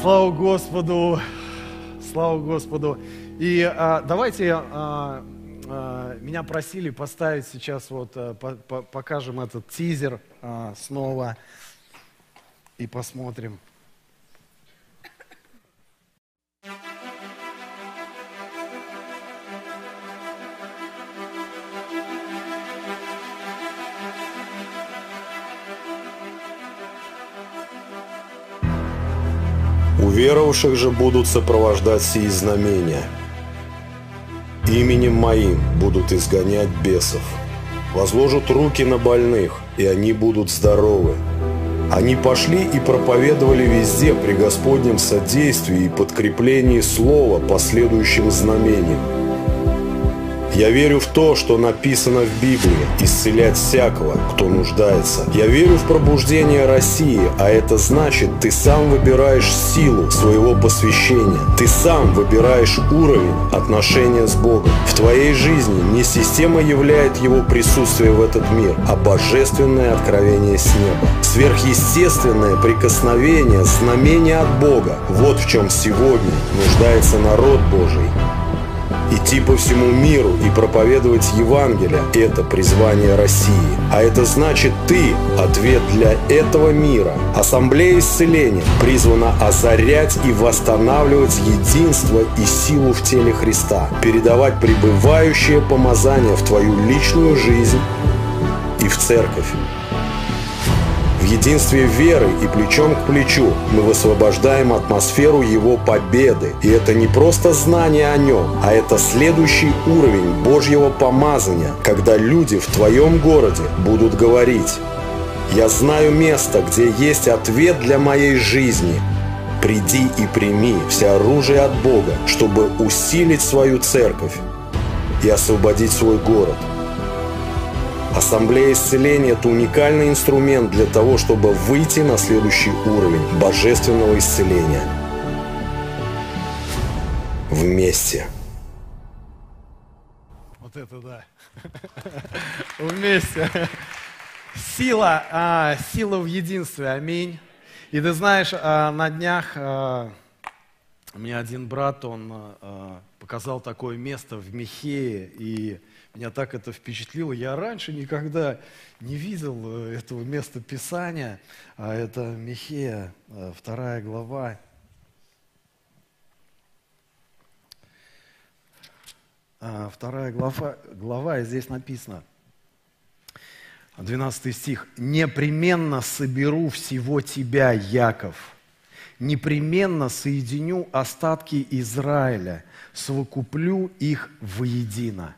Слава Господу! Слава Господу! И а, давайте, а, а, меня просили поставить сейчас, вот а, по, по, покажем этот тизер а, снова и посмотрим. Уверовавших же будут сопровождать сии знамения. Именем моим будут изгонять бесов. Возложат руки на больных, и они будут здоровы. Они пошли и проповедовали везде при Господнем содействии и подкреплении слова последующим знамением. Я верю в то, что написано в Библии – исцелять всякого, кто нуждается. Я верю в пробуждение России, а это значит, ты сам выбираешь силу своего посвящения. Ты сам выбираешь уровень отношения с Богом. В твоей жизни не система являет его присутствие в этот мир, а божественное откровение с неба. Сверхъестественное прикосновение, знамение от Бога. Вот в чем сегодня нуждается народ Божий. Идти по всему миру и проповедовать Евангелие – это призвание России. А это значит ты – ответ для этого мира. Ассамблея исцеления призвана озарять и восстанавливать единство и силу в теле Христа, передавать пребывающее помазание в твою личную жизнь и в церковь единстве веры и плечом к плечу мы высвобождаем атмосферу Его победы. И это не просто знание о Нем, а это следующий уровень Божьего помазания, когда люди в твоем городе будут говорить «Я знаю место, где есть ответ для моей жизни», Приди и прими все оружие от Бога, чтобы усилить свою церковь и освободить свой город – Ассамблея исцеления – это уникальный инструмент для того, чтобы выйти на следующий уровень божественного исцеления. Вместе. Вот это да. Вместе. Сила, а, сила в единстве. Аминь. И ты знаешь, а, на днях а, у меня один брат, он а, показал такое место в Михее, и меня так это впечатлило. Я раньше никогда не видел э, этого места Писания, а это Михея, э, вторая глава. А, вторая глава, глава, и здесь написано, 12 стих. «Непременно соберу всего тебя, Яков, непременно соединю остатки Израиля, совокуплю их воедино»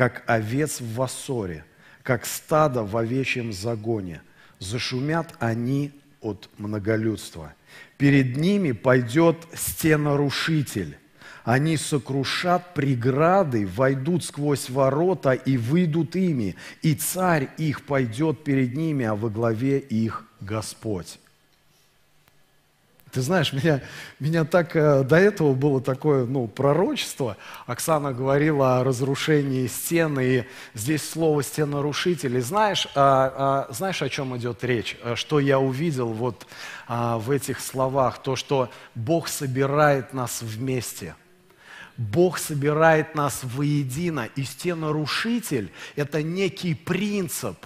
как овец в вассоре, как стадо в овечьем загоне. Зашумят они от многолюдства. Перед ними пойдет стенорушитель. Они сокрушат преграды, войдут сквозь ворота и выйдут ими, и царь их пойдет перед ними, а во главе их Господь. Ты знаешь, меня, меня так э, до этого было такое ну, пророчество. Оксана говорила о разрушении стены, и здесь слово «стенорушитель». И знаешь, а, а, знаешь, о чем идет речь? Э, что я увидел вот а, в этих словах? То, что Бог собирает нас вместе. Бог собирает нас воедино, и стенорушитель – это некий принцип.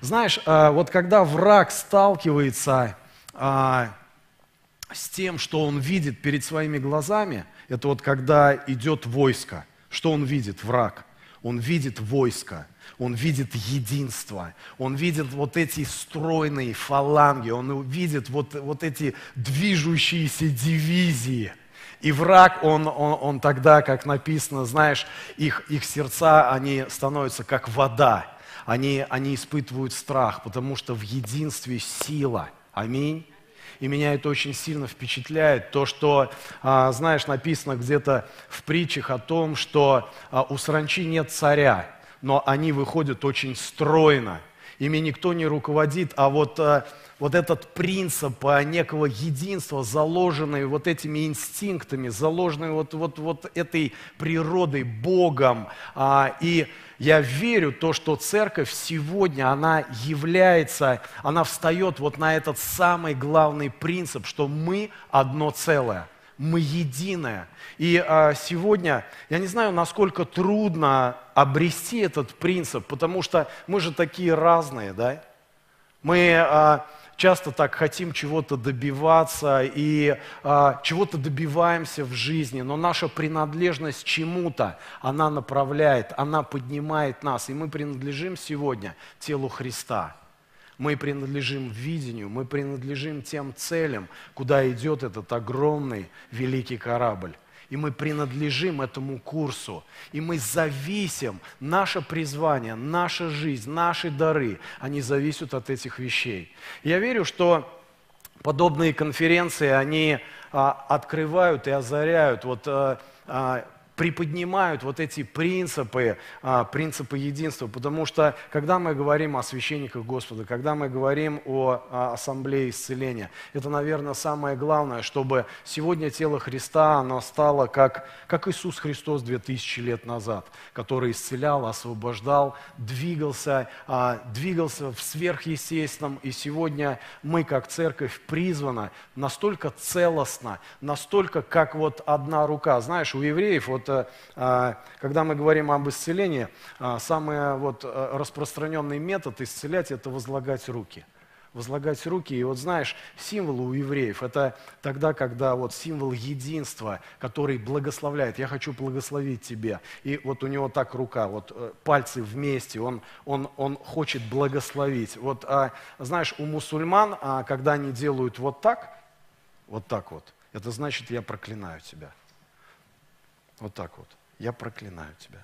Знаешь, а, вот когда враг сталкивается а, с тем, что он видит перед своими глазами, это вот когда идет войско, что он видит, враг? Он видит войско, он видит единство, он видит вот эти стройные фаланги, он видит вот, вот эти движущиеся дивизии. И враг, он, он, он тогда, как написано, знаешь, их, их сердца, они становятся как вода. Они, они испытывают страх, потому что в единстве сила. Аминь и меня это очень сильно впечатляет, то, что, а, знаешь, написано где-то в притчах о том, что а, у саранчи нет царя, но они выходят очень стройно. Ими никто не руководит, а вот, э, вот этот принцип э, некого единства, заложенный вот этими инстинктами, заложенный вот, вот, вот этой природой, Богом. А, и я верю то, что церковь сегодня, она является, она встает вот на этот самый главный принцип, что мы одно целое мы единое. И а, сегодня, я не знаю, насколько трудно обрести этот принцип, потому что мы же такие разные, да? Мы а, часто так хотим чего-то добиваться и а, чего-то добиваемся в жизни, но наша принадлежность чему-то, она направляет, она поднимает нас, и мы принадлежим сегодня телу Христа. Мы принадлежим видению, мы принадлежим тем целям, куда идет этот огромный великий корабль. И мы принадлежим этому курсу. И мы зависим, наше призвание, наша жизнь, наши дары, они зависят от этих вещей. Я верю, что подобные конференции, они а, открывают и озаряют вот, а, а, приподнимают вот эти принципы, а, принципы единства. Потому что, когда мы говорим о священниках Господа, когда мы говорим о, о ассамблее исцеления, это, наверное, самое главное, чтобы сегодня тело Христа, оно стало как, как Иисус Христос 2000 лет назад, который исцелял, освобождал, двигался, а, двигался в сверхъестественном. И сегодня мы, как церковь, призвана настолько целостно, настолько как вот одна рука. Знаешь, у евреев вот вот а, когда мы говорим об исцелении, а, самый вот а, распространенный метод исцелять – это возлагать руки возлагать руки. И вот знаешь, символ у евреев – это тогда, когда вот символ единства, который благословляет. Я хочу благословить тебе. И вот у него так рука, вот э, пальцы вместе, он, он, он хочет благословить. Вот а, знаешь, у мусульман, а, когда они делают вот так, вот так вот, это значит, я проклинаю тебя. Вот так вот. Я проклинаю тебя.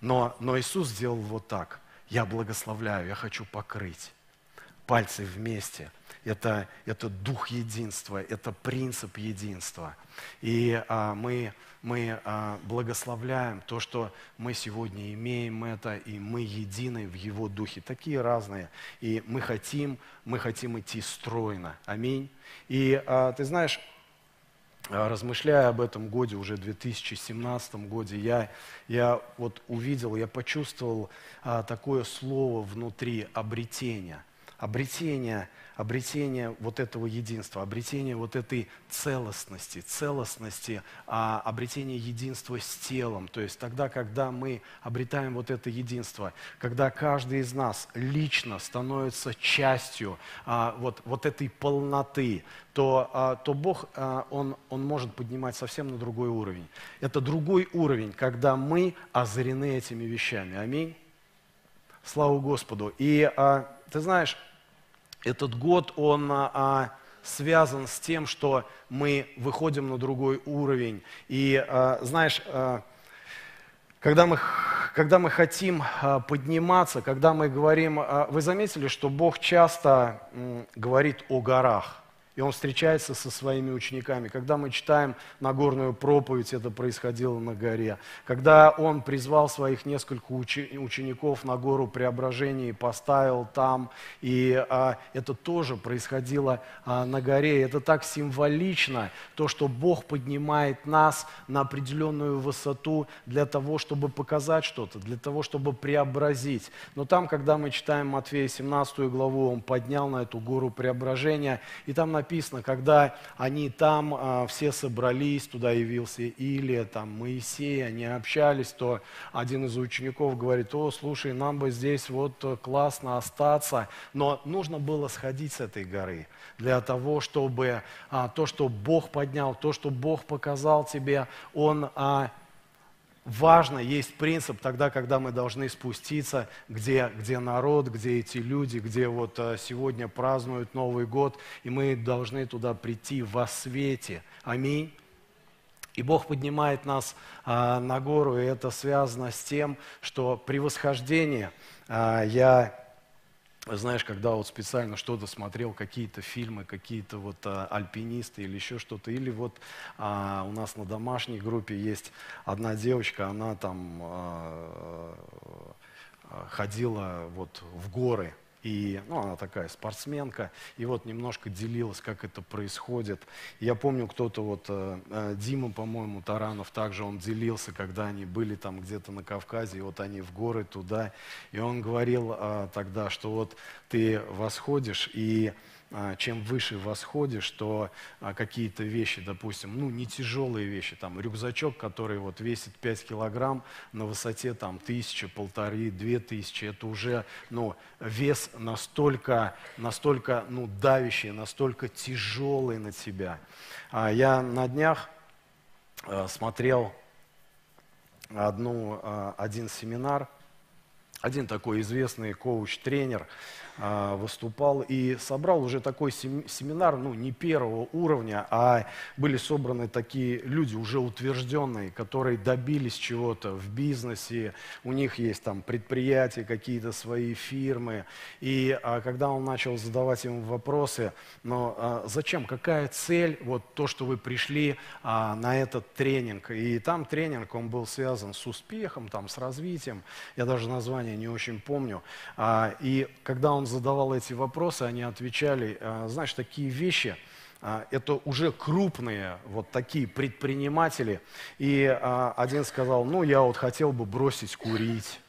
Но, но Иисус сделал вот так. Я благословляю, я хочу покрыть. Пальцы вместе. Это, это дух единства, это принцип единства. И а, мы, мы а, благословляем то, что мы сегодня имеем это, и мы едины в Его духе. Такие разные. И мы хотим, мы хотим идти стройно. Аминь. И а, ты знаешь, размышляя об этом годе, уже 2017 годе, я, я вот увидел, я почувствовал а, такое слово внутри обретения. Обретение – обретение вот этого единства, обретение вот этой целостности, целостности, а, обретение единства с телом. То есть тогда, когда мы обретаем вот это единство, когда каждый из нас лично становится частью а, вот, вот этой полноты, то, а, то Бог, а, он, он может поднимать совсем на другой уровень. Это другой уровень, когда мы озарены этими вещами. Аминь. Слава Господу. И а, ты знаешь, этот год, он а, связан с тем, что мы выходим на другой уровень. И а, знаешь, а, когда мы, когда мы хотим а, подниматься, когда мы говорим, а, вы заметили, что Бог часто говорит о горах и он встречается со своими учениками. Когда мы читаем Нагорную проповедь, это происходило на горе. Когда он призвал своих несколько учеников на гору преображения и поставил там, и а, это тоже происходило а, на горе. Это так символично, то, что Бог поднимает нас на определенную высоту для того, чтобы показать что-то, для того, чтобы преобразить. Но там, когда мы читаем Матфея 17 главу, он поднял на эту гору преображения, и там написано, написано, когда они там а, все собрались, туда явился Илия, там Моисей, они общались, то один из учеников говорит, о, слушай, нам бы здесь вот классно остаться, но нужно было сходить с этой горы для того, чтобы а, то, что Бог поднял, то, что Бог показал тебе, Он а, важно, есть принцип тогда, когда мы должны спуститься, где, где народ, где эти люди, где вот э, сегодня празднуют Новый год, и мы должны туда прийти во свете. Аминь. И Бог поднимает нас а, на гору, и это связано с тем, что при восхождении а, я знаешь, когда вот специально что-то смотрел, какие-то фильмы, какие-то вот а, альпинисты или еще что-то, или вот а, у нас на домашней группе есть одна девочка, она там а, ходила вот в горы. И, ну, она такая спортсменка, и вот немножко делилась, как это происходит. Я помню, кто-то вот, э, э, Дима, по-моему, Таранов, также он делился, когда они были там где-то на Кавказе, и вот они в горы туда, и он говорил э, тогда, что вот ты восходишь, и чем выше восходишь, то а, какие-то вещи, допустим, ну, не тяжелые вещи, там, рюкзачок, который вот весит 5 килограмм на высоте там тысяча, полторы, две тысячи, это уже, ну, вес настолько, настолько, ну, давящий, настолько тяжелый на тебя. А я на днях смотрел одну, один семинар, один такой известный коуч-тренер, а, выступал и собрал уже такой семинар, ну, не первого уровня, а были собраны такие люди уже утвержденные, которые добились чего-то в бизнесе, у них есть там предприятия, какие-то свои фирмы. И а, когда он начал задавать им вопросы, но а, зачем, какая цель, вот то, что вы пришли а, на этот тренинг. И там тренинг, он был связан с успехом, там, с развитием, я даже название не очень помню. А, и когда он задавал эти вопросы, они отвечали, «А, знаешь, такие вещи, а, это уже крупные вот такие предприниматели. И а, один сказал, ну, я вот хотел бы бросить курить.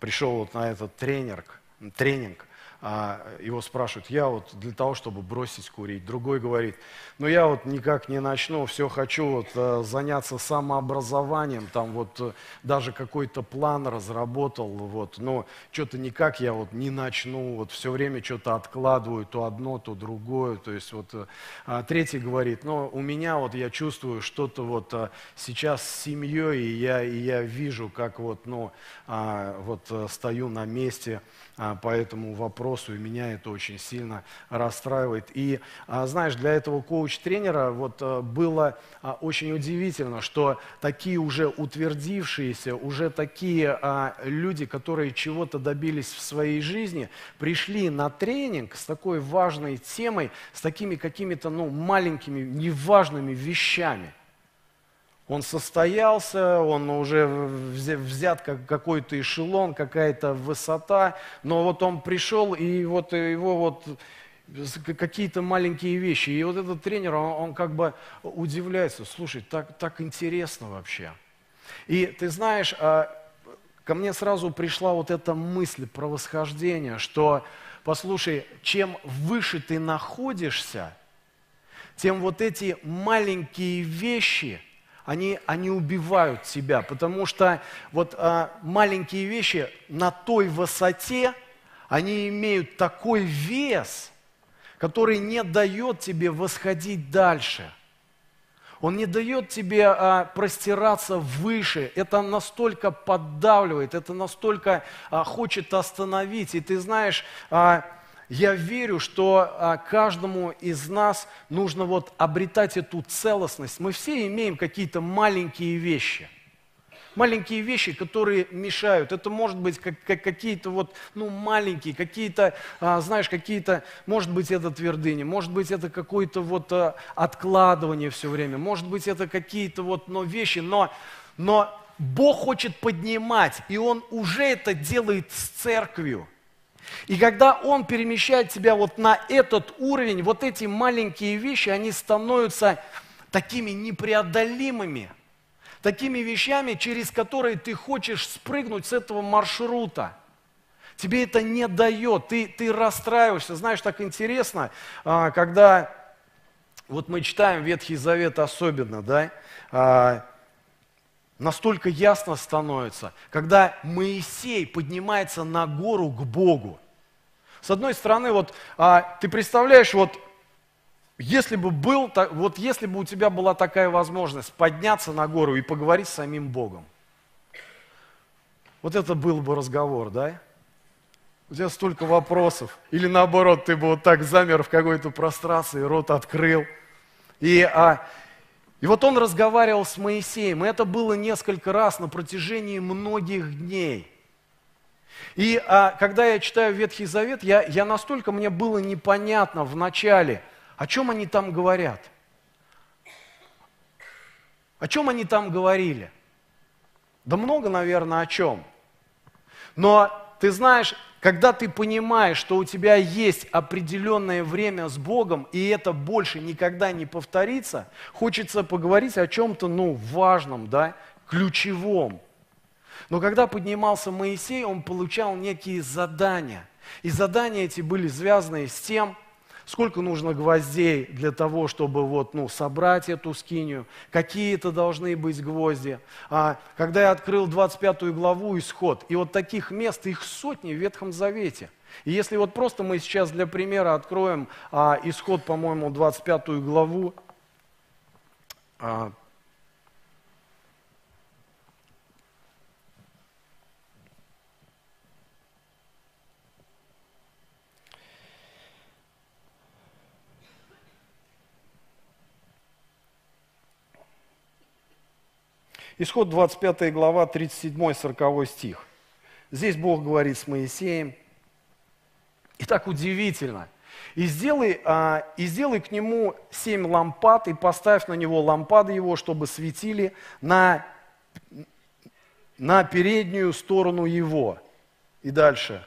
Пришел вот на этот тренинг, тренинг а, его спрашивают, я вот для того, чтобы бросить курить. Другой говорит, ну я вот никак не начну, все хочу вот э, заняться самообразованием, там вот э, даже какой-то план разработал, вот, но что-то никак я вот не начну, вот все время что-то откладываю, то одно, то другое, то есть вот э, а третий говорит, ну у меня вот я чувствую что-то вот сейчас с семьей, и я, и я вижу, как вот, ну, а, вот стою на месте, по этому вопросу, и меня это очень сильно расстраивает. И, а, знаешь, для этого коуч-тренера вот а, было очень удивительно, что такие уже утвердившиеся, уже такие люди, которые чего-то добились в своей жизни, пришли на тренинг с такой важной темой, с такими какими-то ну, маленькими, неважными вещами – он состоялся, он уже взят как какой-то эшелон, какая-то высота, но вот он пришел, и вот его вот какие-то маленькие вещи. И вот этот тренер, он, он как бы удивляется, слушай, так, так интересно вообще. И ты знаешь, а, ко мне сразу пришла вот эта мысль про восхождение, что, послушай, чем выше ты находишься, тем вот эти маленькие вещи – они, они убивают тебя, потому что вот а, маленькие вещи на той высоте, они имеют такой вес, который не дает тебе восходить дальше. Он не дает тебе а, простираться выше. Это настолько поддавливает, это настолько а, хочет остановить. И ты знаешь, а, я верю, что а, каждому из нас нужно вот обретать эту целостность. Мы все имеем какие-то маленькие вещи. Маленькие вещи, которые мешают. Это может быть как, как какие-то вот, ну, маленькие, какие-то, а, знаешь, какие-то, может быть, это твердыни, может быть, это какое-то вот а, откладывание все время, может быть, это какие-то вот, но вещи, но, но Бог хочет поднимать, и Он уже это делает с церковью. И когда Он перемещает тебя вот на этот уровень, вот эти маленькие вещи, они становятся такими непреодолимыми, такими вещами, через которые ты хочешь спрыгнуть с этого маршрута. Тебе это не дает, ты, ты расстраиваешься. Знаешь, так интересно, а, когда вот мы читаем Ветхий Завет особенно, да, а, настолько ясно становится, когда Моисей поднимается на гору к Богу. С одной стороны, вот а, ты представляешь, вот если бы был, вот если бы у тебя была такая возможность подняться на гору и поговорить с самим Богом, вот это был бы разговор, да? У тебя столько вопросов. Или наоборот, ты бы вот так замер в какой-то прострации, рот открыл. И, а, и вот он разговаривал с Моисеем, и это было несколько раз на протяжении многих дней. И а, когда я читаю Ветхий Завет, я, я настолько мне было непонятно в начале, о чем они там говорят. О чем они там говорили? Да много, наверное, о чем. Но ты знаешь, когда ты понимаешь, что у тебя есть определенное время с Богом, и это больше никогда не повторится, хочется поговорить о чем-то, ну, важном, да, ключевом. Но когда поднимался Моисей, он получал некие задания. И задания эти были связаны с тем, сколько нужно гвоздей для того, чтобы вот, ну, собрать эту скинию, какие это должны быть гвозди. А, когда я открыл 25 главу «Исход», и вот таких мест, их сотни в Ветхом Завете. И если вот просто мы сейчас для примера откроем а, «Исход», по-моему, 25 главу, а, Исход 25 глава, 37-40 стих. Здесь Бог говорит с Моисеем. И так удивительно. И сделай, а, и сделай к нему семь лампад, и поставь на него лампады его, чтобы светили на, на переднюю сторону его. И дальше.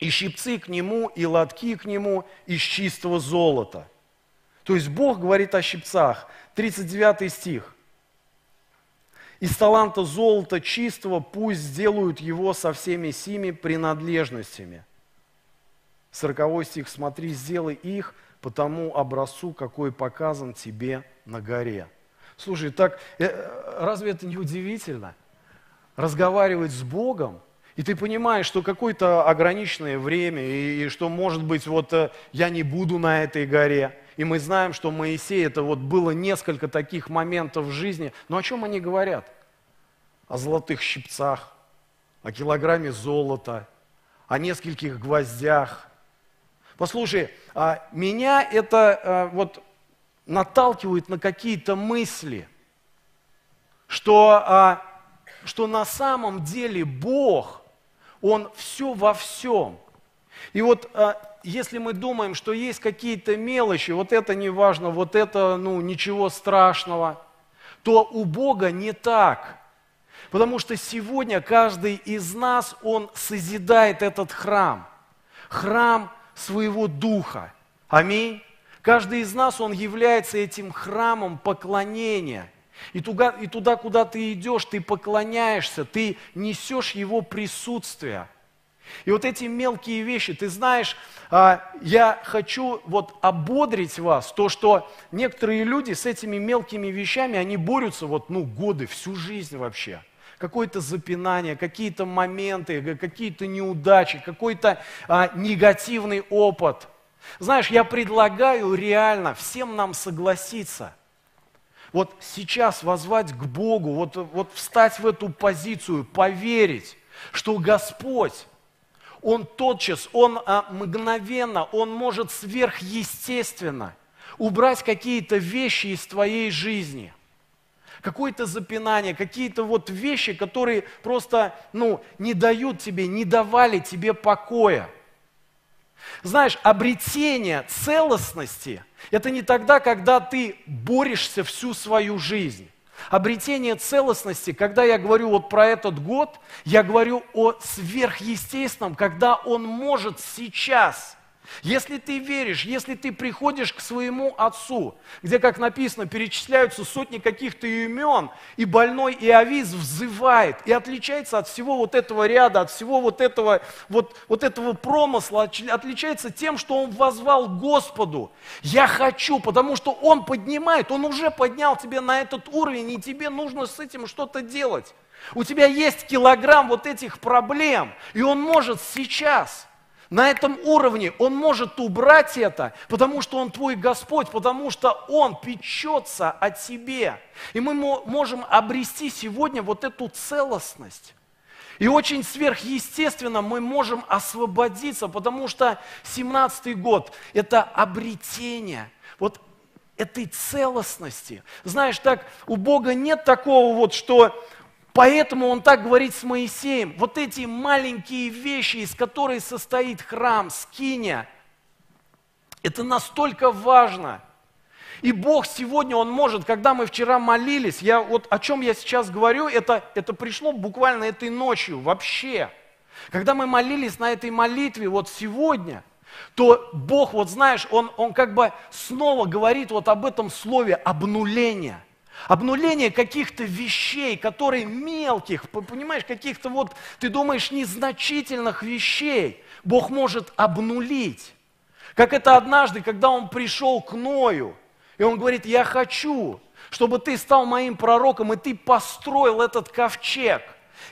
И щипцы к нему, и лотки к нему из чистого золота. То есть Бог говорит о щипцах. 39 стих. «Из таланта золота чистого пусть сделают его со всеми сими принадлежностями». 40 стих. «Смотри, сделай их по тому образцу, какой показан тебе на горе». Слушай, так э, разве это не удивительно? Разговаривать с Богом, и ты понимаешь, что какое-то ограниченное время, и, и что, может быть, вот э, я не буду на этой горе – и мы знаем, что Моисей, это вот было несколько таких моментов в жизни. Но о чем они говорят? О золотых щипцах, о килограмме золота, о нескольких гвоздях. Послушай, а меня это а, вот наталкивает на какие-то мысли, что, а, что на самом деле Бог, Он все во всем. И вот если мы думаем, что есть какие-то мелочи, вот это не важно, вот это, ну, ничего страшного, то у Бога не так. Потому что сегодня каждый из нас, он созидает этот храм. Храм своего духа. Аминь. Каждый из нас, он является этим храмом поклонения. И туда, и туда, куда ты идешь, ты поклоняешься, ты несешь его присутствие – и вот эти мелкие вещи, ты знаешь, а, я хочу вот ободрить вас, то, что некоторые люди с этими мелкими вещами, они борются вот, ну, годы, всю жизнь вообще. Какое-то запинание, какие-то моменты, какие-то неудачи, какой-то а, негативный опыт. Знаешь, я предлагаю реально всем нам согласиться – вот сейчас возвать к Богу, вот, вот встать в эту позицию, поверить, что Господь, он тотчас, он а, мгновенно, он может сверхъестественно убрать какие-то вещи из твоей жизни. Какое-то запинание, какие-то вот вещи, которые просто, ну, не дают тебе, не давали тебе покоя. Знаешь, обретение целостности – это не тогда, когда ты борешься всю свою жизнь. Обретение целостности, когда я говорю вот про этот год, я говорю о сверхъестественном, когда он может сейчас – если ты веришь, если ты приходишь к своему отцу, где, как написано, перечисляются сотни каких-то имен, и больной Иовиз взывает, и отличается от всего вот этого ряда, от всего вот этого, вот, вот этого промысла, отличается тем, что он возвал Господу. Я хочу, потому что он поднимает, он уже поднял тебя на этот уровень, и тебе нужно с этим что-то делать. У тебя есть килограмм вот этих проблем, и он может сейчас – на этом уровне Он может убрать это, потому что Он твой Господь, потому что Он печется о тебе. И мы можем обрести сегодня вот эту целостность. И очень сверхъестественно мы можем освободиться, потому что 17-й год – это обретение вот этой целостности. Знаешь, так у Бога нет такого вот, что Поэтому он так говорит с Моисеем. Вот эти маленькие вещи, из которых состоит храм, скиня, это настолько важно. И Бог сегодня, Он может, когда мы вчера молились, я вот о чем я сейчас говорю, это, это пришло буквально этой ночью вообще. Когда мы молились на этой молитве вот сегодня, то Бог, вот знаешь, Он, он как бы снова говорит вот об этом слове обнуление. Обнуление каких-то вещей, которые мелких, понимаешь, каких-то вот, ты думаешь, незначительных вещей Бог может обнулить. Как это однажды, когда Он пришел к Ною, и он говорит, я хочу, чтобы ты стал моим пророком, и ты построил этот ковчег.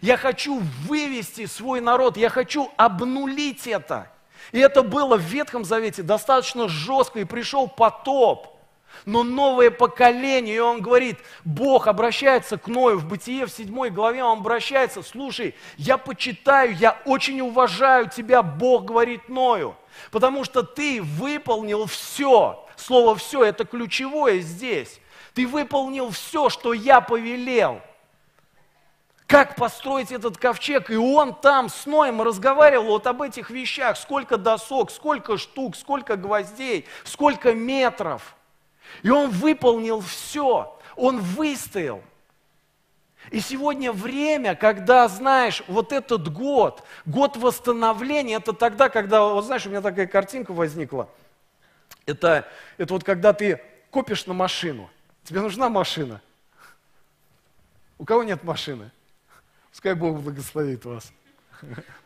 Я хочу вывести свой народ, я хочу обнулить это. И это было в Ветхом Завете достаточно жестко, и пришел потоп. Но новое поколение, и он говорит, Бог обращается к Ною в Бытие, в седьмой главе он обращается, слушай, я почитаю, я очень уважаю тебя, Бог говорит Ною, потому что ты выполнил все, Слово «все» – это ключевое здесь. Ты выполнил все, что я повелел. Как построить этот ковчег? И он там с Ноем разговаривал вот об этих вещах. Сколько досок, сколько штук, сколько гвоздей, сколько метров. И он выполнил все. Он выстоял. И сегодня время, когда, знаешь, вот этот год, год восстановления, это тогда, когда, вот знаешь, у меня такая картинка возникла – это, это вот когда ты копишь на машину. Тебе нужна машина. У кого нет машины? Пускай Бог благословит вас.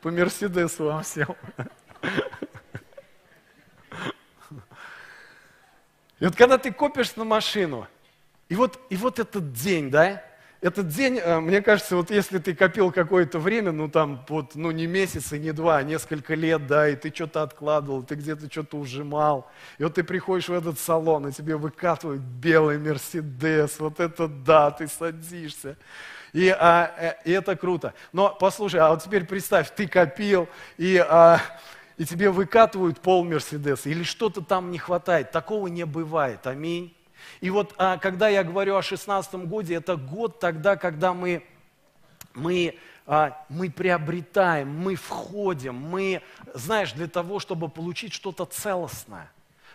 По Мерседесу вам всем. И вот когда ты копишь на машину, и вот, и вот этот день, да, этот день, э, мне кажется, вот если ты копил какое-то время, ну там вот, ну не месяц и не два, а несколько лет, да, и ты что-то откладывал, ты где-то что-то ужимал, и вот ты приходишь в этот салон, и тебе выкатывают белый Мерседес, вот это да, ты садишься. И, а, э, и это круто. Но послушай, а вот теперь представь, ты копил, и, а, и тебе выкатывают пол Мерседеса, или что-то там не хватает. Такого не бывает. Аминь. И вот а, когда я говорю о 16 годе, это год тогда, когда мы, мы, а, мы приобретаем, мы входим, мы, знаешь, для того, чтобы получить что-то целостное.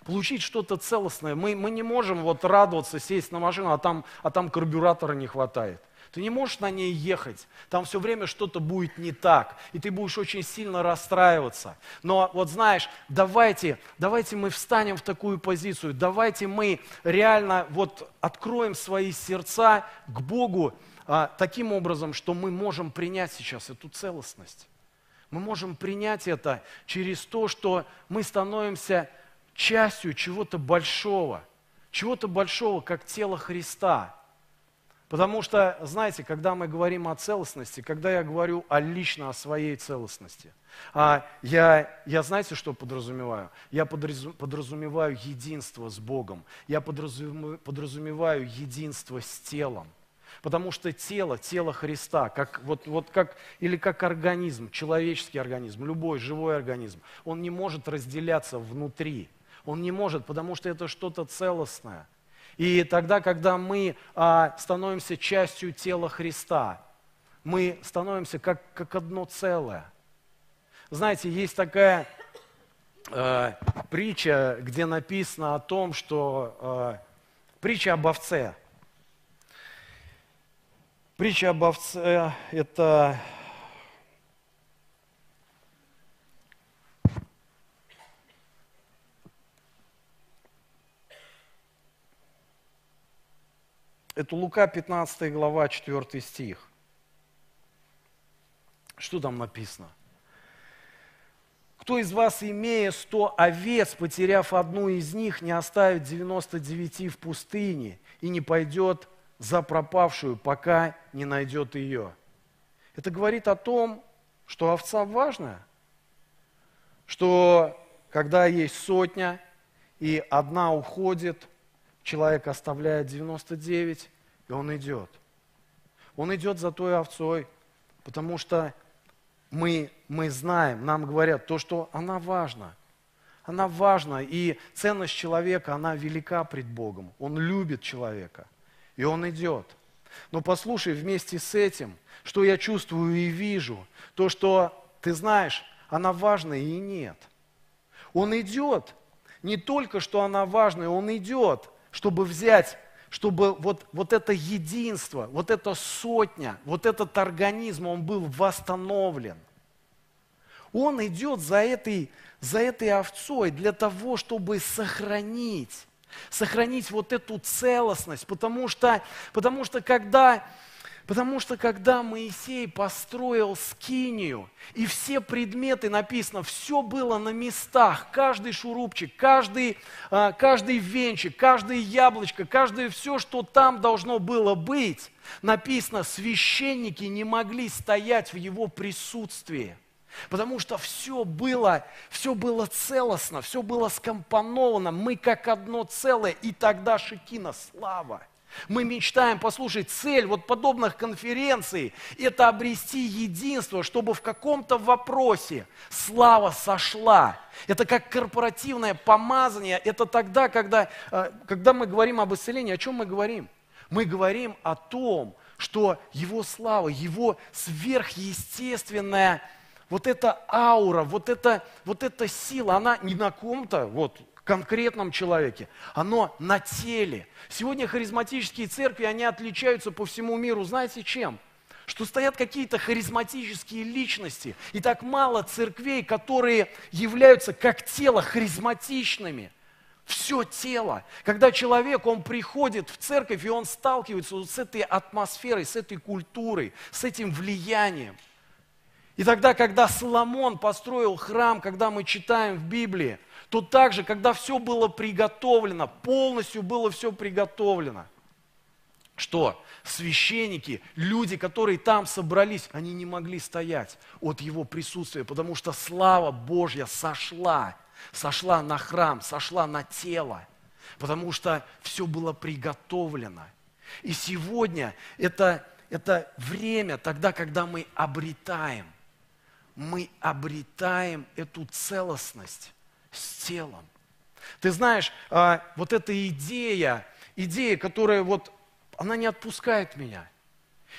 Получить что-то целостное. Мы, мы не можем вот радоваться, сесть на машину, а там, а там карбюратора не хватает. Ты не можешь на ней ехать. Там все время что-то будет не так. И ты будешь очень сильно расстраиваться. Но вот знаешь, давайте, давайте мы встанем в такую позицию. Давайте мы реально вот откроем свои сердца к Богу а, таким образом, что мы можем принять сейчас эту целостность. Мы можем принять это через то, что мы становимся частью чего-то большого. Чего-то большого, как тело Христа. Потому что, знаете, когда мы говорим о целостности, когда я говорю о лично о своей целостности, а я, я знаете, что подразумеваю? Я подразумеваю единство с Богом. Я подразумеваю единство с телом. Потому что тело, тело Христа, как, вот, вот как, или как организм, человеческий организм, любой живой организм, он не может разделяться внутри. Он не может, потому что это что-то целостное. И тогда, когда мы а, становимся частью тела Христа, мы становимся как, как одно целое. Знаете, есть такая э, притча, где написано о том, что э, притча об овце. Притча об овце – это Это Лука 15 глава, 4 стих. Что там написано? Кто из вас, имея сто овец, потеряв одну из них, не оставит 99 в пустыне и не пойдет за пропавшую, пока не найдет ее? Это говорит о том, что овца важная, что когда есть сотня, и одна уходит, человек оставляет 99, и он идет. Он идет за той овцой, потому что мы, мы знаем, нам говорят то, что она важна. Она важна, и ценность человека, она велика пред Богом. Он любит человека, и он идет. Но послушай вместе с этим, что я чувствую и вижу, то, что ты знаешь, она важна и нет. Он идет, не только что она важная, он идет чтобы взять, чтобы вот, вот это единство, вот эта сотня, вот этот организм, он был восстановлен. Он идет за этой, за этой овцой для того, чтобы сохранить, сохранить вот эту целостность, потому что, потому что когда Потому что когда Моисей построил скинию, и все предметы, написано, все было на местах, каждый шурупчик, каждый, а, каждый венчик, каждое яблочко, каждое все, что там должно было быть, написано, священники не могли стоять в его присутствии. Потому что все было, все было целостно, все было скомпоновано, мы как одно целое, и тогда Шекина слава. Мы мечтаем, послушать, цель вот подобных конференций – это обрести единство, чтобы в каком-то вопросе слава сошла. Это как корпоративное помазание, это тогда, когда, э, когда мы говорим об исцелении, о чем мы говорим? Мы говорим о том, что Его слава, Его сверхъестественная вот эта аура, вот эта, вот эта сила, она не на ком-то, вот конкретном человеке, оно на теле. Сегодня харизматические церкви, они отличаются по всему миру, знаете чем? Что стоят какие-то харизматические личности, и так мало церквей, которые являются как тело харизматичными. Все тело. Когда человек, он приходит в церковь, и он сталкивается вот с этой атмосферой, с этой культурой, с этим влиянием. И тогда, когда Соломон построил храм, когда мы читаем в Библии, то также, когда все было приготовлено, полностью было все приготовлено, что священники, люди, которые там собрались, они не могли стоять от его присутствия, потому что слава Божья сошла, сошла на храм, сошла на тело, потому что все было приготовлено. И сегодня это, это время тогда, когда мы обретаем, мы обретаем эту целостность с телом. Ты знаешь, а, вот эта идея, идея, которая вот, она не отпускает меня.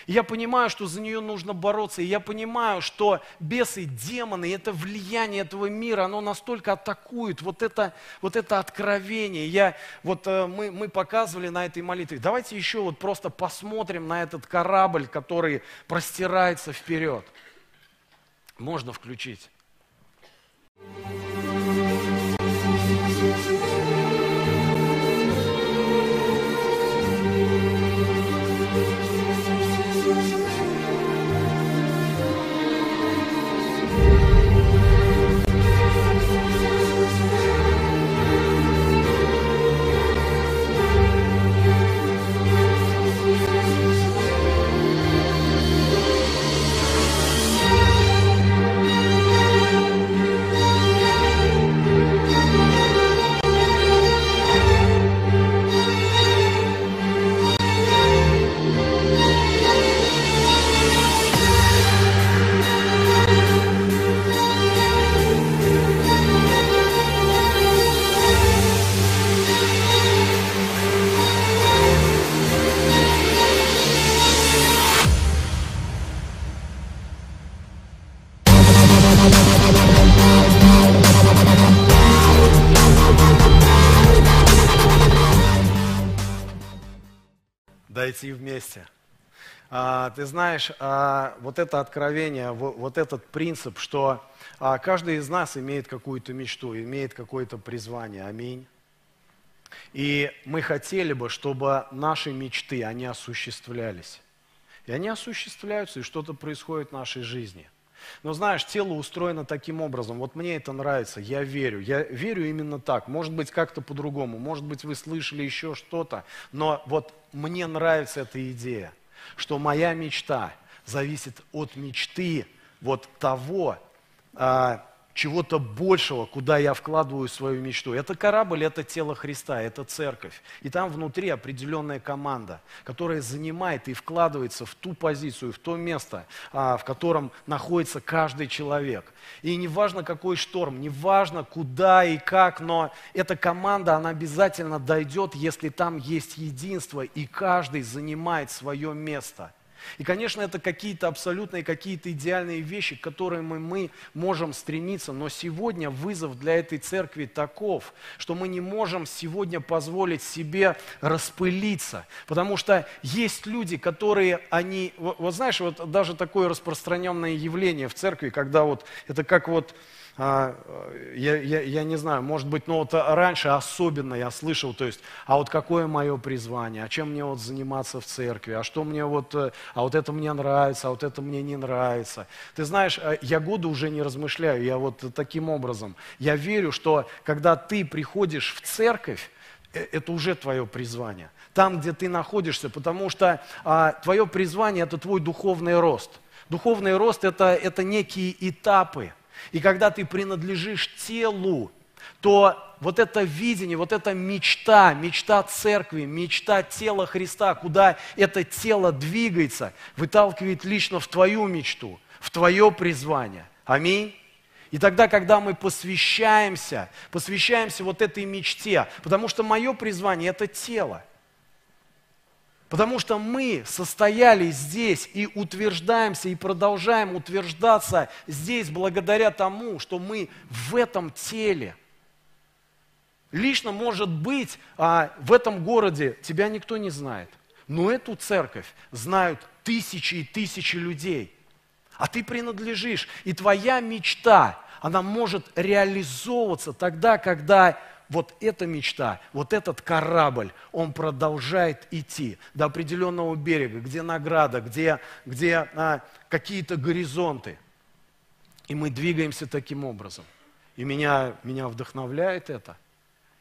Я понимаю, что за нее нужно бороться. И я понимаю, что бесы, демоны, это влияние этого мира, оно настолько атакует. Вот это, вот это откровение. Я, вот, э, мы, мы показывали на этой молитве. Давайте еще вот просто посмотрим на этот корабль, который простирается вперед. Можно включить. Ты знаешь, а, вот это откровение, вот этот принцип, что а, каждый из нас имеет какую-то мечту, имеет какое-то призвание. Аминь. И мы хотели бы, чтобы наши мечты, они осуществлялись. И они осуществляются, и что-то происходит в нашей жизни. Но знаешь, тело устроено таким образом. Вот мне это нравится, я верю. Я верю именно так. Может быть, как-то по-другому. Может быть, вы слышали еще что-то. Но вот мне нравится эта идея, что моя мечта зависит от мечты вот того, а, чего-то большего, куда я вкладываю свою мечту. Это корабль, это тело Христа, это церковь. И там внутри определенная команда, которая занимает и вкладывается в ту позицию, в то место, а, в котором находится каждый человек. И не важно, какой шторм, не важно, куда и как, но эта команда, она обязательно дойдет, если там есть единство, и каждый занимает свое место – И, конечно, это какие-то абсолютные, какие-то идеальные вещи, к которым мы, мы можем стремиться. Но сегодня вызов для этой церкви таков, что мы не можем сегодня позволить себе распылиться. Потому что есть люди, которые, они, вот, вот знаешь, вот даже такое распространенное явление в церкви, когда вот, это как вот, я, я, я не знаю, может быть, но вот раньше особенно я слышал, то есть, а вот какое мое призвание, а чем мне вот заниматься в церкви, а что мне вот, э, а вот это мне нравится, а вот это мне не нравится. Ты знаешь, э, я годы уже не размышляю, я вот таким образом, я верю, что когда ты приходишь в церковь, э, это уже твое призвание. Там, где ты находишься, потому что а, твое призвание – это твой духовный рост. Духовный рост это, – это некие этапы – и когда ты принадлежишь телу, то вот это видение, вот эта мечта, мечта церкви, мечта тела Христа, куда это тело двигается, выталкивает лично в твою мечту, в твое призвание. Аминь. И тогда, когда мы посвящаемся, посвящаемся вот этой мечте, потому что мое призвание – это тело – Потому что мы состояли здесь и утверждаемся, и продолжаем утверждаться здесь благодаря тому, что мы в этом теле. Лично, может быть, а, в этом городе тебя никто не знает. Но эту церковь знают тысячи и тысячи людей. А ты принадлежишь. И твоя мечта, она может реализовываться тогда, когда вот эта мечта, вот этот корабль, он продолжает идти до определенного берега, где награда, где, где а, какие-то горизонты. И мы двигаемся таким образом. И меня, меня вдохновляет это.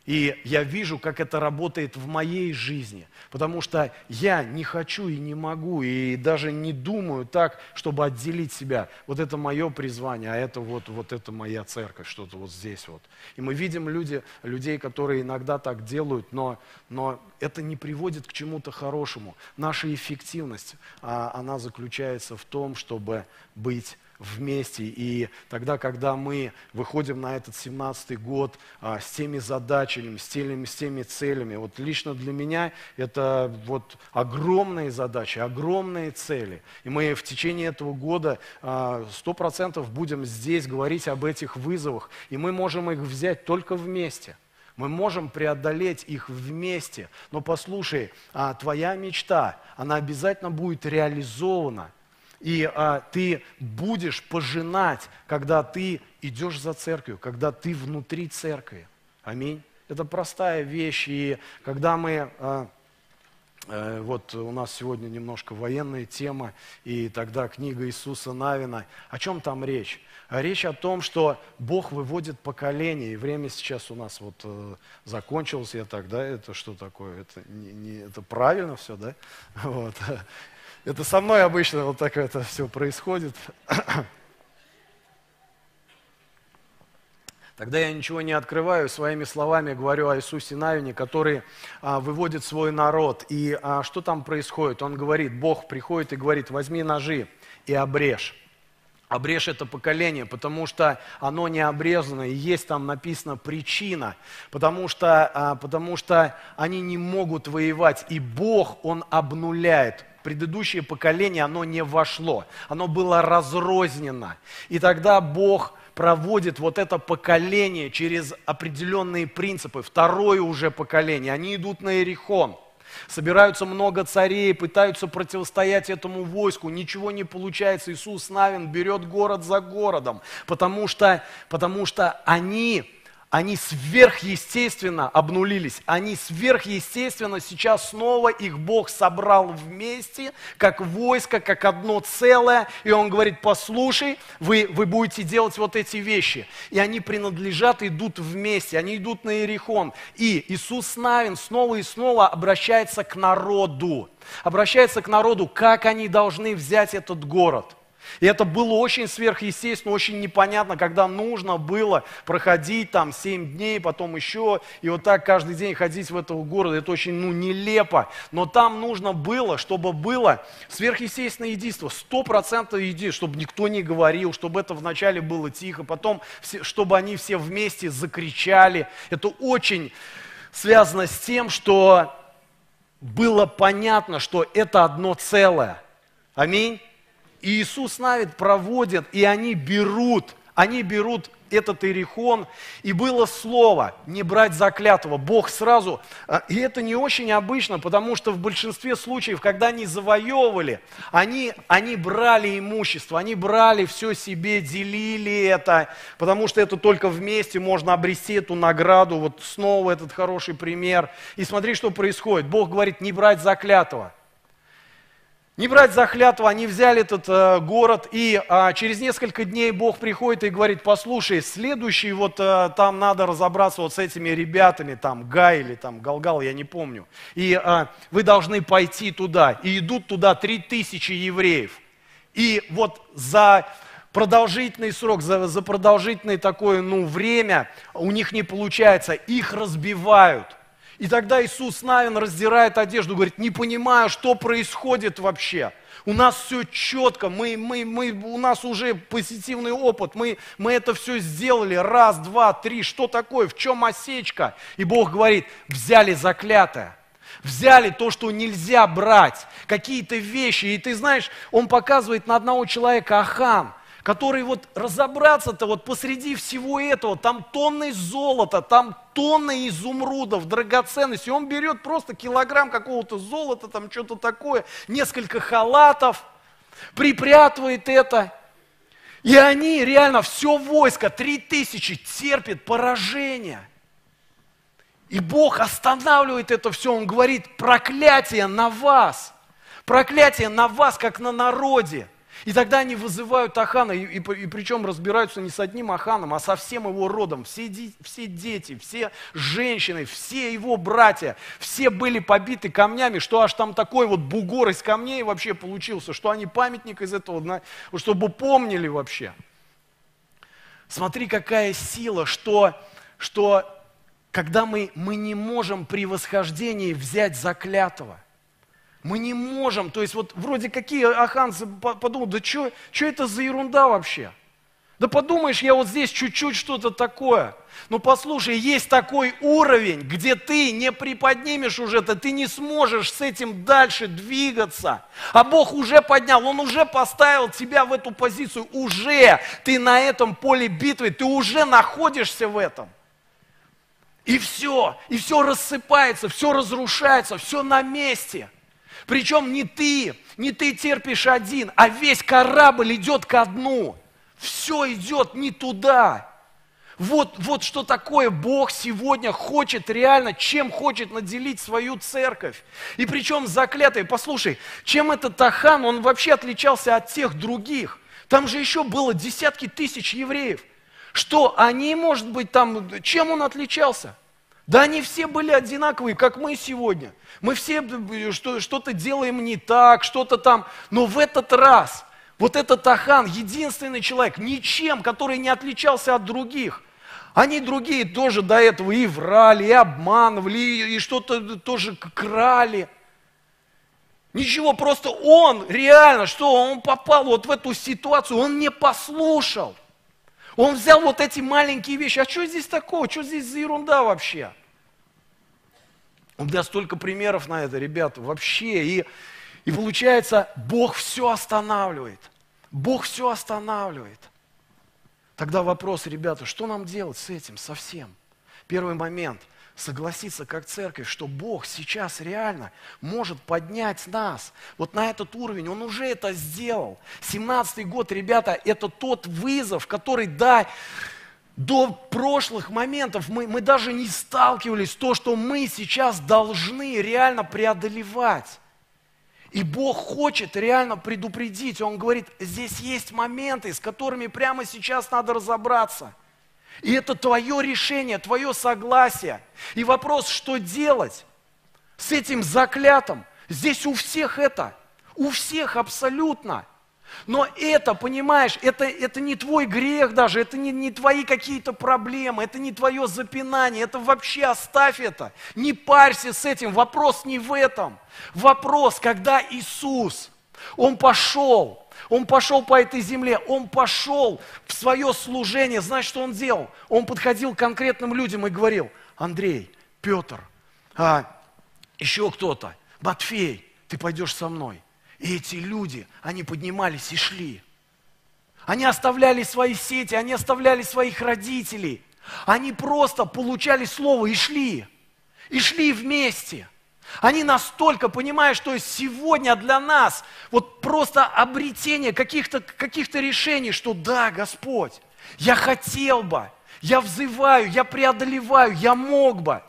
И я вижу, как это работает в моей жизни, потому что я не хочу и не могу, и даже не думаю так, чтобы отделить себя. Вот это мое призвание, а это вот, вот это моя церковь, что-то вот здесь вот. И мы видим люди, людей, которые иногда так делают, но, но это не приводит к чему-то хорошему. Наша эффективность, а, она заключается в том, чтобы быть вместе. И тогда, когда мы выходим на этот 17-й год а, с теми задачами, с теми, с теми целями, вот лично для меня это вот огромные задачи, огромные цели. И мы в течение этого года а, 100% будем здесь говорить об этих вызовах. И мы можем их взять только вместе. Мы можем преодолеть их вместе. Но послушай, а, твоя мечта, она обязательно будет реализована – и а, ты будешь пожинать, когда ты идешь за церковью, когда ты внутри церкви. Аминь. Это простая вещь. И когда мы... А, э, вот у нас сегодня немножко военная тема, и тогда книга Иисуса Навина. О чем там речь? Речь о том, что Бог выводит поколение, и время сейчас у нас вот э, закончилось, я тогда, это что такое? Это, не, не, это правильно все, да? Вот. Это со мной обычно вот так это все происходит. Тогда я ничего не открываю, своими словами говорю о Иисусе Навине, который а, выводит свой народ. И а, что там происходит? Он говорит, Бог приходит и говорит, возьми ножи и обрежь. Обрежь это поколение, потому что оно не обрезано, и есть там написано причина, потому что, а, потому что они не могут воевать, и Бог, Он обнуляет предыдущее поколение, оно не вошло, оно было разрознено. И тогда Бог проводит вот это поколение через определенные принципы, второе уже поколение, они идут на Иерихон. Собираются много царей, пытаются противостоять этому войску, ничего не получается. Иисус Навин берет город за городом, потому что, потому что они они сверхъестественно обнулились, они сверхъестественно сейчас снова их Бог собрал вместе, как войско, как одно целое, и Он говорит, послушай, вы, вы будете делать вот эти вещи. И они принадлежат, идут вместе, они идут на Иерихон. И Иисус Навин снова и снова обращается к народу, обращается к народу, как они должны взять этот город – и это было очень сверхъестественно, очень непонятно, когда нужно было проходить там 7 дней, потом еще, и вот так каждый день ходить в этого города. Это очень ну, нелепо. Но там нужно было, чтобы было сверхъестественное единство, процентов единство, чтобы никто не говорил, чтобы это вначале было тихо, потом, чтобы они все вместе закричали. Это очень связано с тем, что было понятно, что это одно целое – Аминь. И Иисус Навид проводит, и они берут, они берут этот Иерихон, и было слово не брать заклятого. Бог сразу, а, и это не очень обычно, потому что в большинстве случаев, когда они завоевывали, они, они брали имущество, они брали все себе, делили это, потому что это только вместе можно обрести эту награду. Вот снова этот хороший пример. И смотри, что происходит. Бог говорит, не брать заклятого. Не брать за они взяли этот э, город, и э, через несколько дней Бог приходит и говорит, послушай, следующий вот э, там надо разобраться вот с этими ребятами, там Гай или там Галгал, я не помню. И э, вы должны пойти туда. И идут туда три тысячи евреев. И вот за продолжительный срок, за, за продолжительное такое ну, время у них не получается, их разбивают. И тогда Иисус Навин раздирает одежду, говорит, не понимаю, что происходит вообще. У нас все четко, мы, мы, мы, у нас уже позитивный опыт, мы, мы это все сделали, раз, два, три, что такое, в чем осечка? И Бог говорит, взяли заклятое, взяли то, что нельзя брать, какие-то вещи. И ты знаешь, он показывает на одного человека Ахан – который вот разобраться-то вот посреди всего этого, там тонны золота, там тонны изумрудов, драгоценностей, он берет просто килограмм какого-то золота, там что-то такое, несколько халатов, припрятывает это, и они реально, все войско, три тысячи, терпит поражение. И Бог останавливает это все, Он говорит, проклятие на вас, проклятие на вас, как на народе. И тогда они вызывают Ахана, и, и, и причем разбираются не с одним Аханом, а со всем его родом. Все, ди, все дети, все женщины, все его братья, все были побиты камнями, что аж там такой вот бугор из камней вообще получился, что они памятник из этого, чтобы помнили вообще. Смотри, какая сила, что, что когда мы, мы не можем при восхождении взять заклятого – мы не можем, то есть вот вроде какие аханцы подумают, да что это за ерунда вообще? Да подумаешь, я вот здесь чуть-чуть что-то такое. Ну послушай, есть такой уровень, где ты не приподнимешь уже это, ты не сможешь с этим дальше двигаться. А Бог уже поднял, Он уже поставил тебя в эту позицию, уже ты на этом поле битвы, ты уже находишься в этом. И все, и все рассыпается, все разрушается, все на месте – причем не ты, не ты терпишь один, а весь корабль идет ко дну. Все идет не туда. Вот, вот что такое Бог сегодня хочет реально, чем хочет наделить свою церковь. И причем заклятый, послушай, чем этот Тахан, он вообще отличался от тех других. Там же еще было десятки тысяч евреев. Что они, может быть, там, чем он отличался? Да они все были одинаковые, как мы сегодня. Мы все э, что-то делаем не так, что-то там. Но в этот раз вот этот Ахан, единственный человек, ничем, который не отличался от других. Они другие тоже до этого и врали, и обманывали, и, и что-то тоже крали. Ничего, просто он реально, что он попал вот в эту ситуацию, он не послушал. Он взял вот эти маленькие вещи. А что здесь такого? Что здесь за ерунда вообще? У меня столько примеров на это, ребята, вообще. И, и получается, Бог все останавливает. Бог все останавливает. Тогда вопрос, ребята, что нам делать с этим совсем? Первый момент – согласиться как церковь, что Бог сейчас реально может поднять нас вот на этот уровень. Он уже это сделал. 17-й год, ребята, это тот вызов, который, да, до прошлых моментов мы, мы даже не сталкивались с то, что мы сейчас должны реально преодолевать. И Бог хочет реально предупредить. Он говорит, здесь есть моменты, с которыми прямо сейчас надо разобраться. И это твое решение, твое согласие. И вопрос, что делать с этим заклятым? Здесь у всех это. У всех абсолютно. Но это, понимаешь, это, это не твой грех даже, это не, не твои какие-то проблемы, это не твое запинание, это вообще оставь это. Не парься с этим, вопрос не в этом. Вопрос, когда Иисус, Он пошел, Он пошел по этой земле, Он пошел в свое служение, знаешь, что Он делал? Он подходил к конкретным людям и говорил, Андрей, Петр, а, еще кто-то, Матфей, ты пойдешь со мной. И эти люди, они поднимались и шли. Они оставляли свои сети, они оставляли своих родителей. Они просто получали слово и шли. И шли вместе. Они настолько понимают, что сегодня для нас вот просто обретение каких-то каких решений, что да, Господь, я хотел бы, я взываю, я преодолеваю, я мог бы.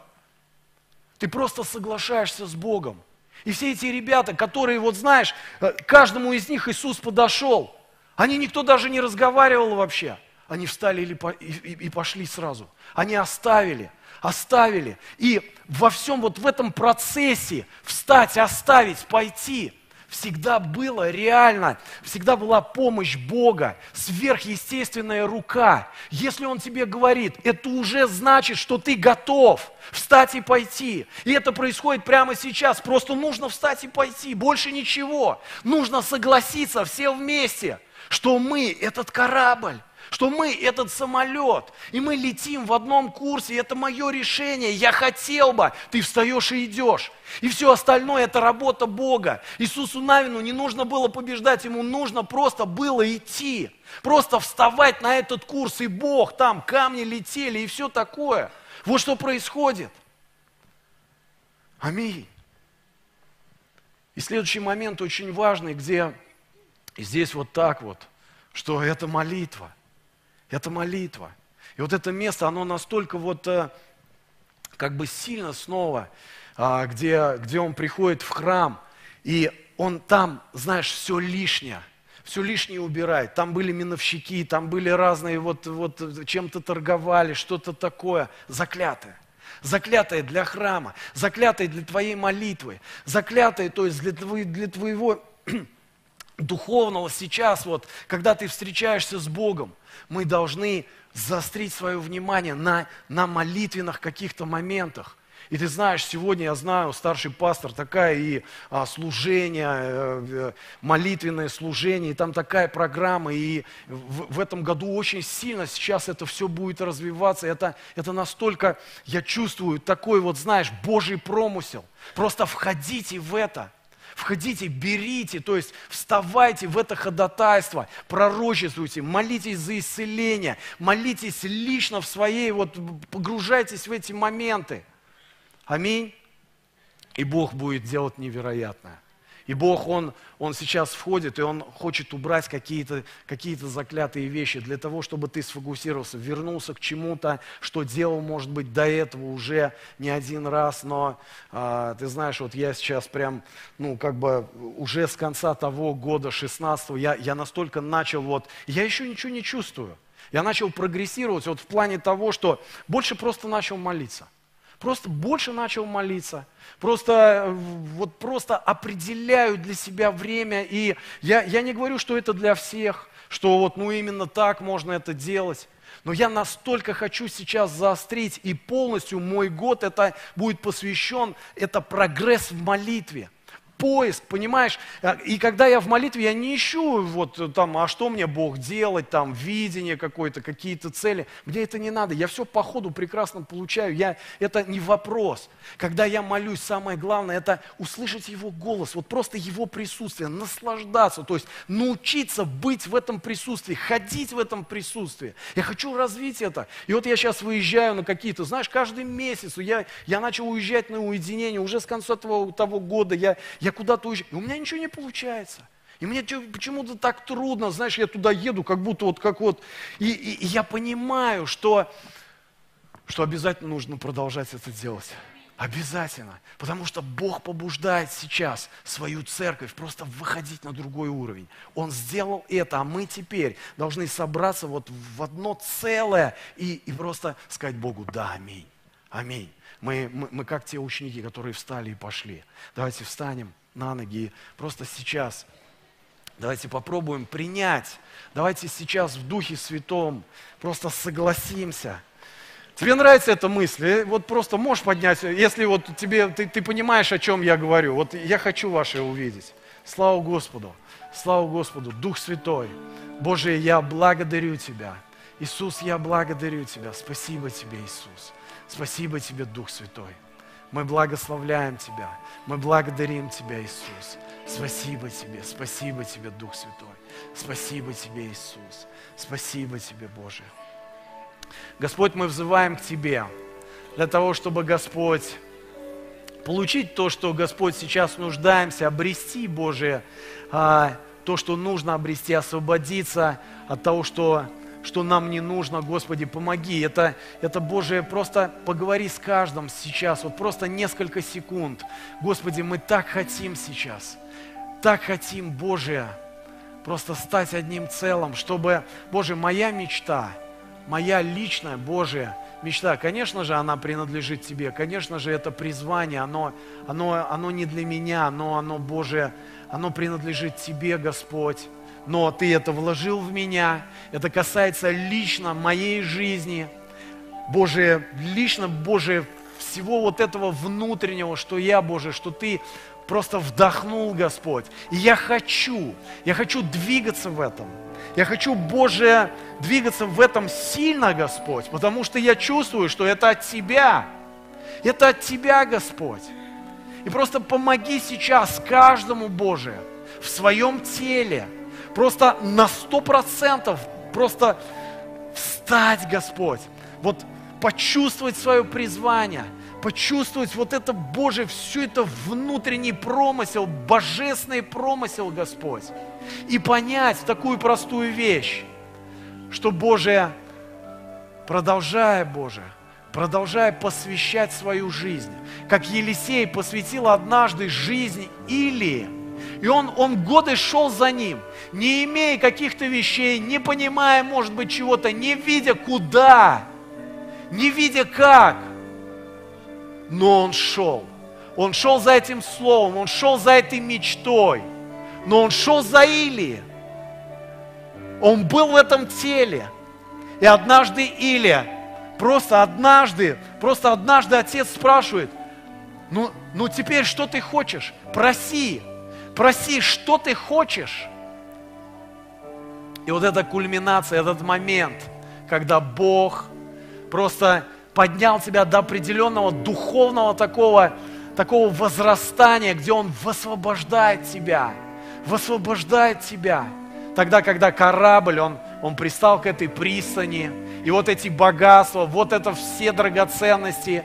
Ты просто соглашаешься с Богом. И все эти ребята, которые, вот знаешь, э, каждому из них Иисус подошел, они никто даже не разговаривал вообще. Они встали и пошли сразу. Они оставили, оставили. И во всем вот в этом процессе встать, оставить, пойти – всегда было реально, всегда была помощь Бога, сверхъестественная рука. Если Он тебе говорит, это уже значит, что ты готов встать и пойти. И это происходит прямо сейчас. Просто нужно встать и пойти, больше ничего. Нужно согласиться все вместе, что мы этот корабль, что мы этот самолет, и мы летим в одном курсе, и это мое решение, я хотел бы, ты встаешь и идешь. И все остальное это работа Бога. Иисусу Навину не нужно было побеждать, ему нужно просто было идти. Просто вставать на этот курс, и Бог, там камни летели, и все такое. Вот что происходит. Аминь. И следующий момент очень важный, где здесь вот так вот, что это молитва – это молитва. И вот это место, оно настолько вот э, как бы сильно снова, а, где, где он приходит в храм, и он там, знаешь, все лишнее, все лишнее убирает. Там были миновщики, там были разные, вот, вот чем-то торговали, что-то такое, заклятое. Заклятое для храма, заклятое для твоей молитвы, заклятое, то есть для, твоего, для твоего духовного сейчас, вот, когда ты встречаешься с Богом, мы должны заострить свое внимание на, на молитвенных каких-то моментах. И ты знаешь, сегодня я знаю, старший пастор, такая и а, служение, э, э, молитвенное служение, и там такая программа, и в, в этом году очень сильно сейчас это все будет развиваться. Это, это настолько, я чувствую, такой вот, знаешь, Божий промысел. Просто входите в это – Входите, берите, то есть вставайте в это ходатайство, пророчествуйте, молитесь за исцеление, молитесь лично в своей, вот погружайтесь в эти моменты. Аминь. И Бог будет делать невероятное. И Бог, Он, Он сейчас входит, и Он хочет убрать какие-то какие заклятые вещи для того, чтобы ты сфокусировался, вернулся к чему-то, что делал, может быть, до этого уже не один раз, но а, ты знаешь, вот я сейчас прям, ну, как бы уже с конца того года, 16 я, я настолько начал вот, я еще ничего не чувствую. Я начал прогрессировать вот в плане того, что больше просто начал молиться – просто больше начал молиться, просто, вот просто определяю для себя время. И я, я не говорю, что это для всех, что вот ну именно так можно это делать. Но я настолько хочу сейчас заострить, и полностью мой год это будет посвящен, это прогресс в молитве поиск, понимаешь? А, и когда я в молитве, я не ищу вот там, а что мне Бог делать, там, видение какое-то, какие-то цели. Мне это не надо. Я все по ходу прекрасно получаю. Я, это не вопрос. Когда я молюсь, самое главное, это услышать Его голос, вот просто Его присутствие, наслаждаться, то есть научиться быть в этом присутствии, ходить в этом присутствии. Я хочу развить это. И вот я сейчас выезжаю на какие-то, знаешь, каждый месяц я, я начал уезжать на уединение, уже с конца того, того года я, я куда-то уезжаю, и у меня ничего не получается. И мне почему-то так трудно, знаешь, я туда еду, как будто вот как вот, и, и, и я понимаю, что, что обязательно нужно продолжать это делать. Обязательно. Потому что Бог побуждает сейчас свою церковь просто выходить на другой уровень. Он сделал это, а мы теперь должны собраться вот в одно целое и, и просто сказать Богу, да, аминь, аминь. Мы, мы, мы как те ученики, которые встали и пошли. Давайте встанем на ноги. Просто сейчас давайте попробуем принять. Давайте сейчас в Духе Святом просто согласимся. Тебе нравится эта мысль? Э, вот просто можешь поднять, если вот тебе, ты, ты понимаешь, о чем я говорю. Вот я хочу ваше увидеть. Слава Господу! Слава Господу! Дух Святой! Боже, я благодарю Тебя. Иисус, я благодарю Тебя. Спасибо Тебе, Иисус. Спасибо Тебе, Дух Святой. Мы благословляем Тебя. Мы благодарим Тебя, Иисус. Спасибо Тебе, спасибо Тебе, Дух Святой. Спасибо Тебе, Иисус. Спасибо Тебе, Боже. Господь, мы взываем к Тебе для того, чтобы, Господь, получить то, что, Господь, сейчас нуждаемся, обрести, Боже, а, то, что нужно обрести, освободиться от того, что, что нам не нужно, Господи, помоги. Это, это, Боже, просто поговори с каждым сейчас, вот просто несколько секунд. Господи, мы так хотим сейчас, так хотим, Боже, просто стать одним целым, чтобы, Боже, моя мечта, моя личная, Божия мечта, конечно же, она принадлежит Тебе, конечно же, это призвание, оно, оно, оно не для меня, но оно, Боже, оно принадлежит Тебе, Господь. Но Ты это вложил в меня, это касается лично моей жизни, Боже, лично, Боже, всего вот этого внутреннего, что я, Боже, что Ты просто вдохнул, Господь. И я хочу, я хочу двигаться в этом. Я хочу, Боже, двигаться в этом сильно, Господь, потому что я чувствую, что это от Тебя. Это от Тебя, Господь. И просто помоги сейчас каждому, Боже, в своем теле, просто на сто процентов, просто встать, Господь, вот почувствовать свое призвание, почувствовать вот это, Боже, все это внутренний промысел, божественный промысел, Господь, и понять такую простую вещь, что, Боже, продолжая, Боже, продолжая посвящать свою жизнь, как Елисей посвятил однажды жизнь Илии, и он, он годы шел за ним, не имея каких-то вещей, не понимая, может быть, чего-то, не видя куда, не видя как, но он шел. Он шел за этим словом, он шел за этой мечтой, но он шел за Илией. Он был в этом теле. И однажды Илия Просто однажды, просто однажды отец спрашивает, ну, ну теперь что ты хочешь? Проси, проси, что ты хочешь? И вот эта кульминация, этот момент, когда Бог просто поднял тебя до определенного духовного такого, такого возрастания, где Он высвобождает тебя, высвобождает тебя. Тогда, когда корабль, он, он пристал к этой пристани, и вот эти богатства, вот это все драгоценности.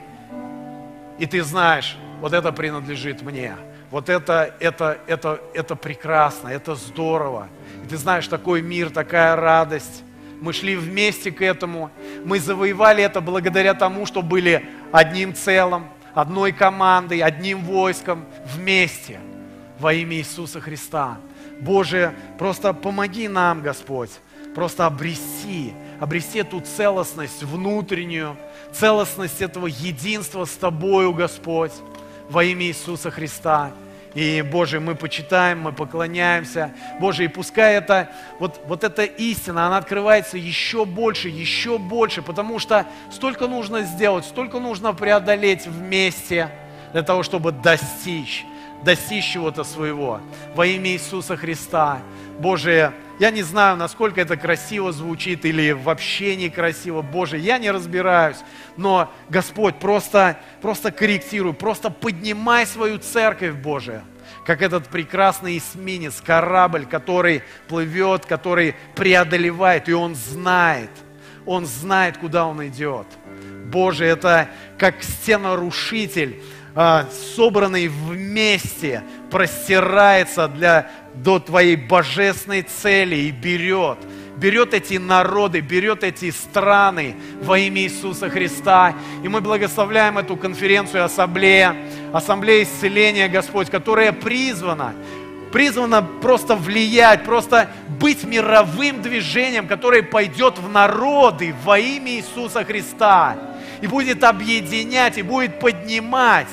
И ты знаешь, вот это принадлежит мне. Вот это, это, это, это прекрасно, это здорово. И ты знаешь, такой мир, такая радость. Мы шли вместе к этому. Мы завоевали это благодаря тому, что были одним целым, одной командой, одним войском вместе во имя Иисуса Христа. Боже, просто помоги нам, Господь, просто обрести обрести эту целостность внутреннюю, целостность этого единства с Тобою, Господь, во имя Иисуса Христа. И, Боже, мы почитаем, мы поклоняемся. Боже, и пускай это, вот, вот эта истина, она открывается еще больше, еще больше, потому что столько нужно сделать, столько нужно преодолеть вместе для того, чтобы достичь, достичь чего-то своего. Во имя Иисуса Христа. Боже, я не знаю, насколько это красиво звучит или вообще некрасиво. Боже, я не разбираюсь. Но, Господь, просто, просто корректируй, просто поднимай свою церковь, Боже. Как этот прекрасный эсминец, корабль, который плывет, который преодолевает, и он знает, он знает, куда он идет. Боже, это как стенорушитель, а, собранный вместе, простирается для до твоей божественной цели и берет, берет эти народы, берет эти страны во имя Иисуса Христа. И мы благословляем эту конференцию Ассамблея, Ассамблея исцеления, Господь, которая призвана, призвана просто влиять, просто быть мировым движением, которое пойдет в народы во имя Иисуса Христа и будет объединять, и будет поднимать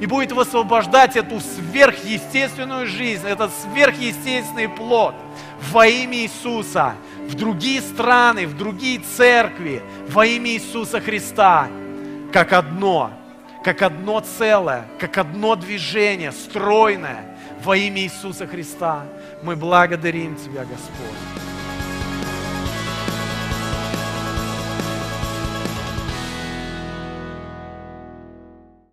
и будет высвобождать эту сверхъестественную жизнь, этот сверхъестественный плод во имя Иисуса в другие страны, в другие церкви во имя Иисуса Христа, как одно, как одно целое, как одно движение, стройное во имя Иисуса Христа. Мы благодарим Тебя, Господь.